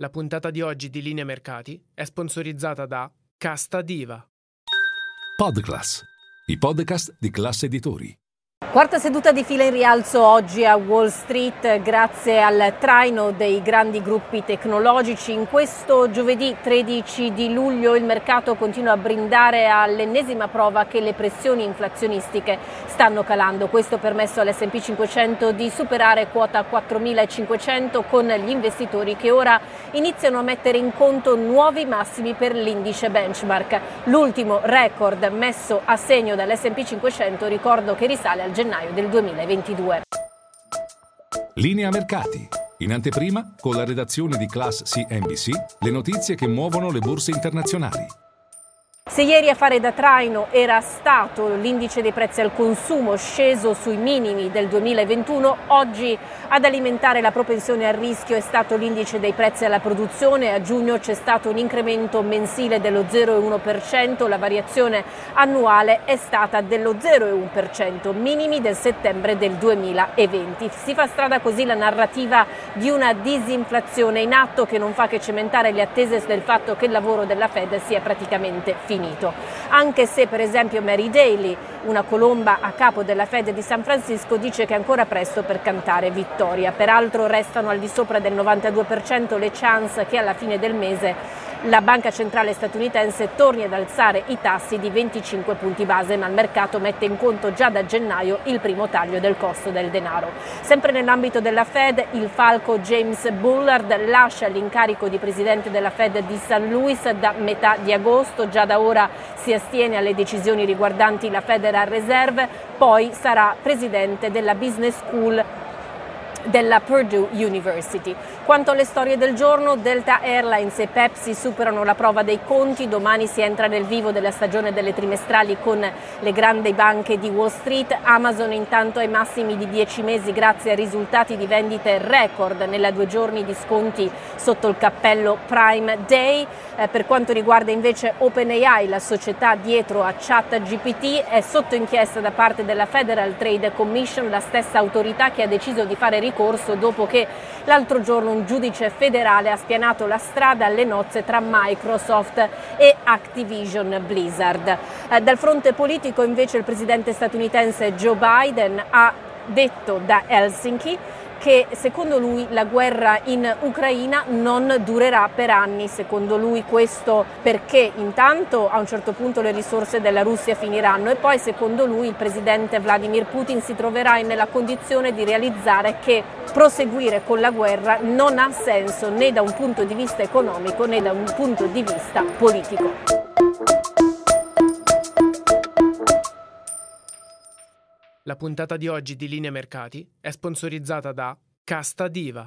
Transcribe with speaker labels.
Speaker 1: La puntata di oggi di Linea Mercati è sponsorizzata da Casta Diva.
Speaker 2: Podclass, i podcast di classe editori.
Speaker 3: Quarta seduta di fila in rialzo oggi a Wall Street grazie al traino dei grandi gruppi tecnologici. In questo giovedì 13 di luglio il mercato continua a brindare all'ennesima prova che le pressioni inflazionistiche stanno calando. Questo ha permesso all'S&P 500 di superare quota 4500 con gli investitori che ora iniziano a mettere in conto nuovi massimi per l'indice benchmark. L'ultimo record messo a segno dall'S&P 500 ricordo che risale al gennaio del 2022.
Speaker 2: Linea Mercati. In anteprima, con la redazione di Class CNBC, le notizie che muovono le borse internazionali.
Speaker 3: Se ieri a fare da traino era stato l'indice dei prezzi al consumo sceso sui minimi del 2021, oggi ad alimentare la propensione al rischio è stato l'indice dei prezzi alla produzione. A giugno c'è stato un incremento mensile dello 0,1%, la variazione annuale è stata dello 0,1%, minimi del settembre del 2020. Si fa strada così la narrativa di una disinflazione in atto che non fa che cementare le attese del fatto che il lavoro della Fed sia praticamente finito finito. Anche se per esempio Mary Daly, una colomba a capo della Fed di San Francisco, dice che è ancora presto per cantare vittoria. Peraltro restano al di sopra del 92% le chance che alla fine del mese la banca centrale statunitense torni ad alzare i tassi di 25 punti base, ma il mercato mette in conto già da gennaio il primo taglio del costo del denaro. Sempre nell'ambito della Fed, il falco James Bullard lascia l'incarico di presidente della Fed di St. Louis da metà di agosto, già da ora si astiene alle decisioni riguardanti la Federal Reserve, poi sarà presidente della Business School della Purdue University. Quanto alle storie del giorno, Delta Airlines e Pepsi superano la prova dei conti, domani si entra nel vivo della stagione delle trimestrali con le grandi banche di Wall Street, Amazon intanto ai massimi di 10 mesi grazie a risultati di vendite record nella due giorni di sconti sotto il cappello Prime Day. Eh, per quanto riguarda invece OpenAI, la società dietro a ChatGPT, è sotto inchiesta da parte della Federal Trade Commission, la stessa autorità che ha deciso di fare ricorso dopo che l'altro giorno un giudice federale ha spianato la strada alle nozze tra Microsoft e Activision Blizzard. Eh, dal fronte politico invece il presidente statunitense Joe Biden ha detto da Helsinki che secondo lui la guerra in Ucraina non durerà per anni, secondo lui questo perché intanto a un certo punto le risorse della Russia finiranno e poi secondo lui il presidente Vladimir Putin si troverà nella condizione di realizzare che proseguire con la guerra non ha senso né da un punto di vista economico né da un punto di vista politico.
Speaker 1: La puntata di oggi di Linea Mercati è sponsorizzata da Casta Diva.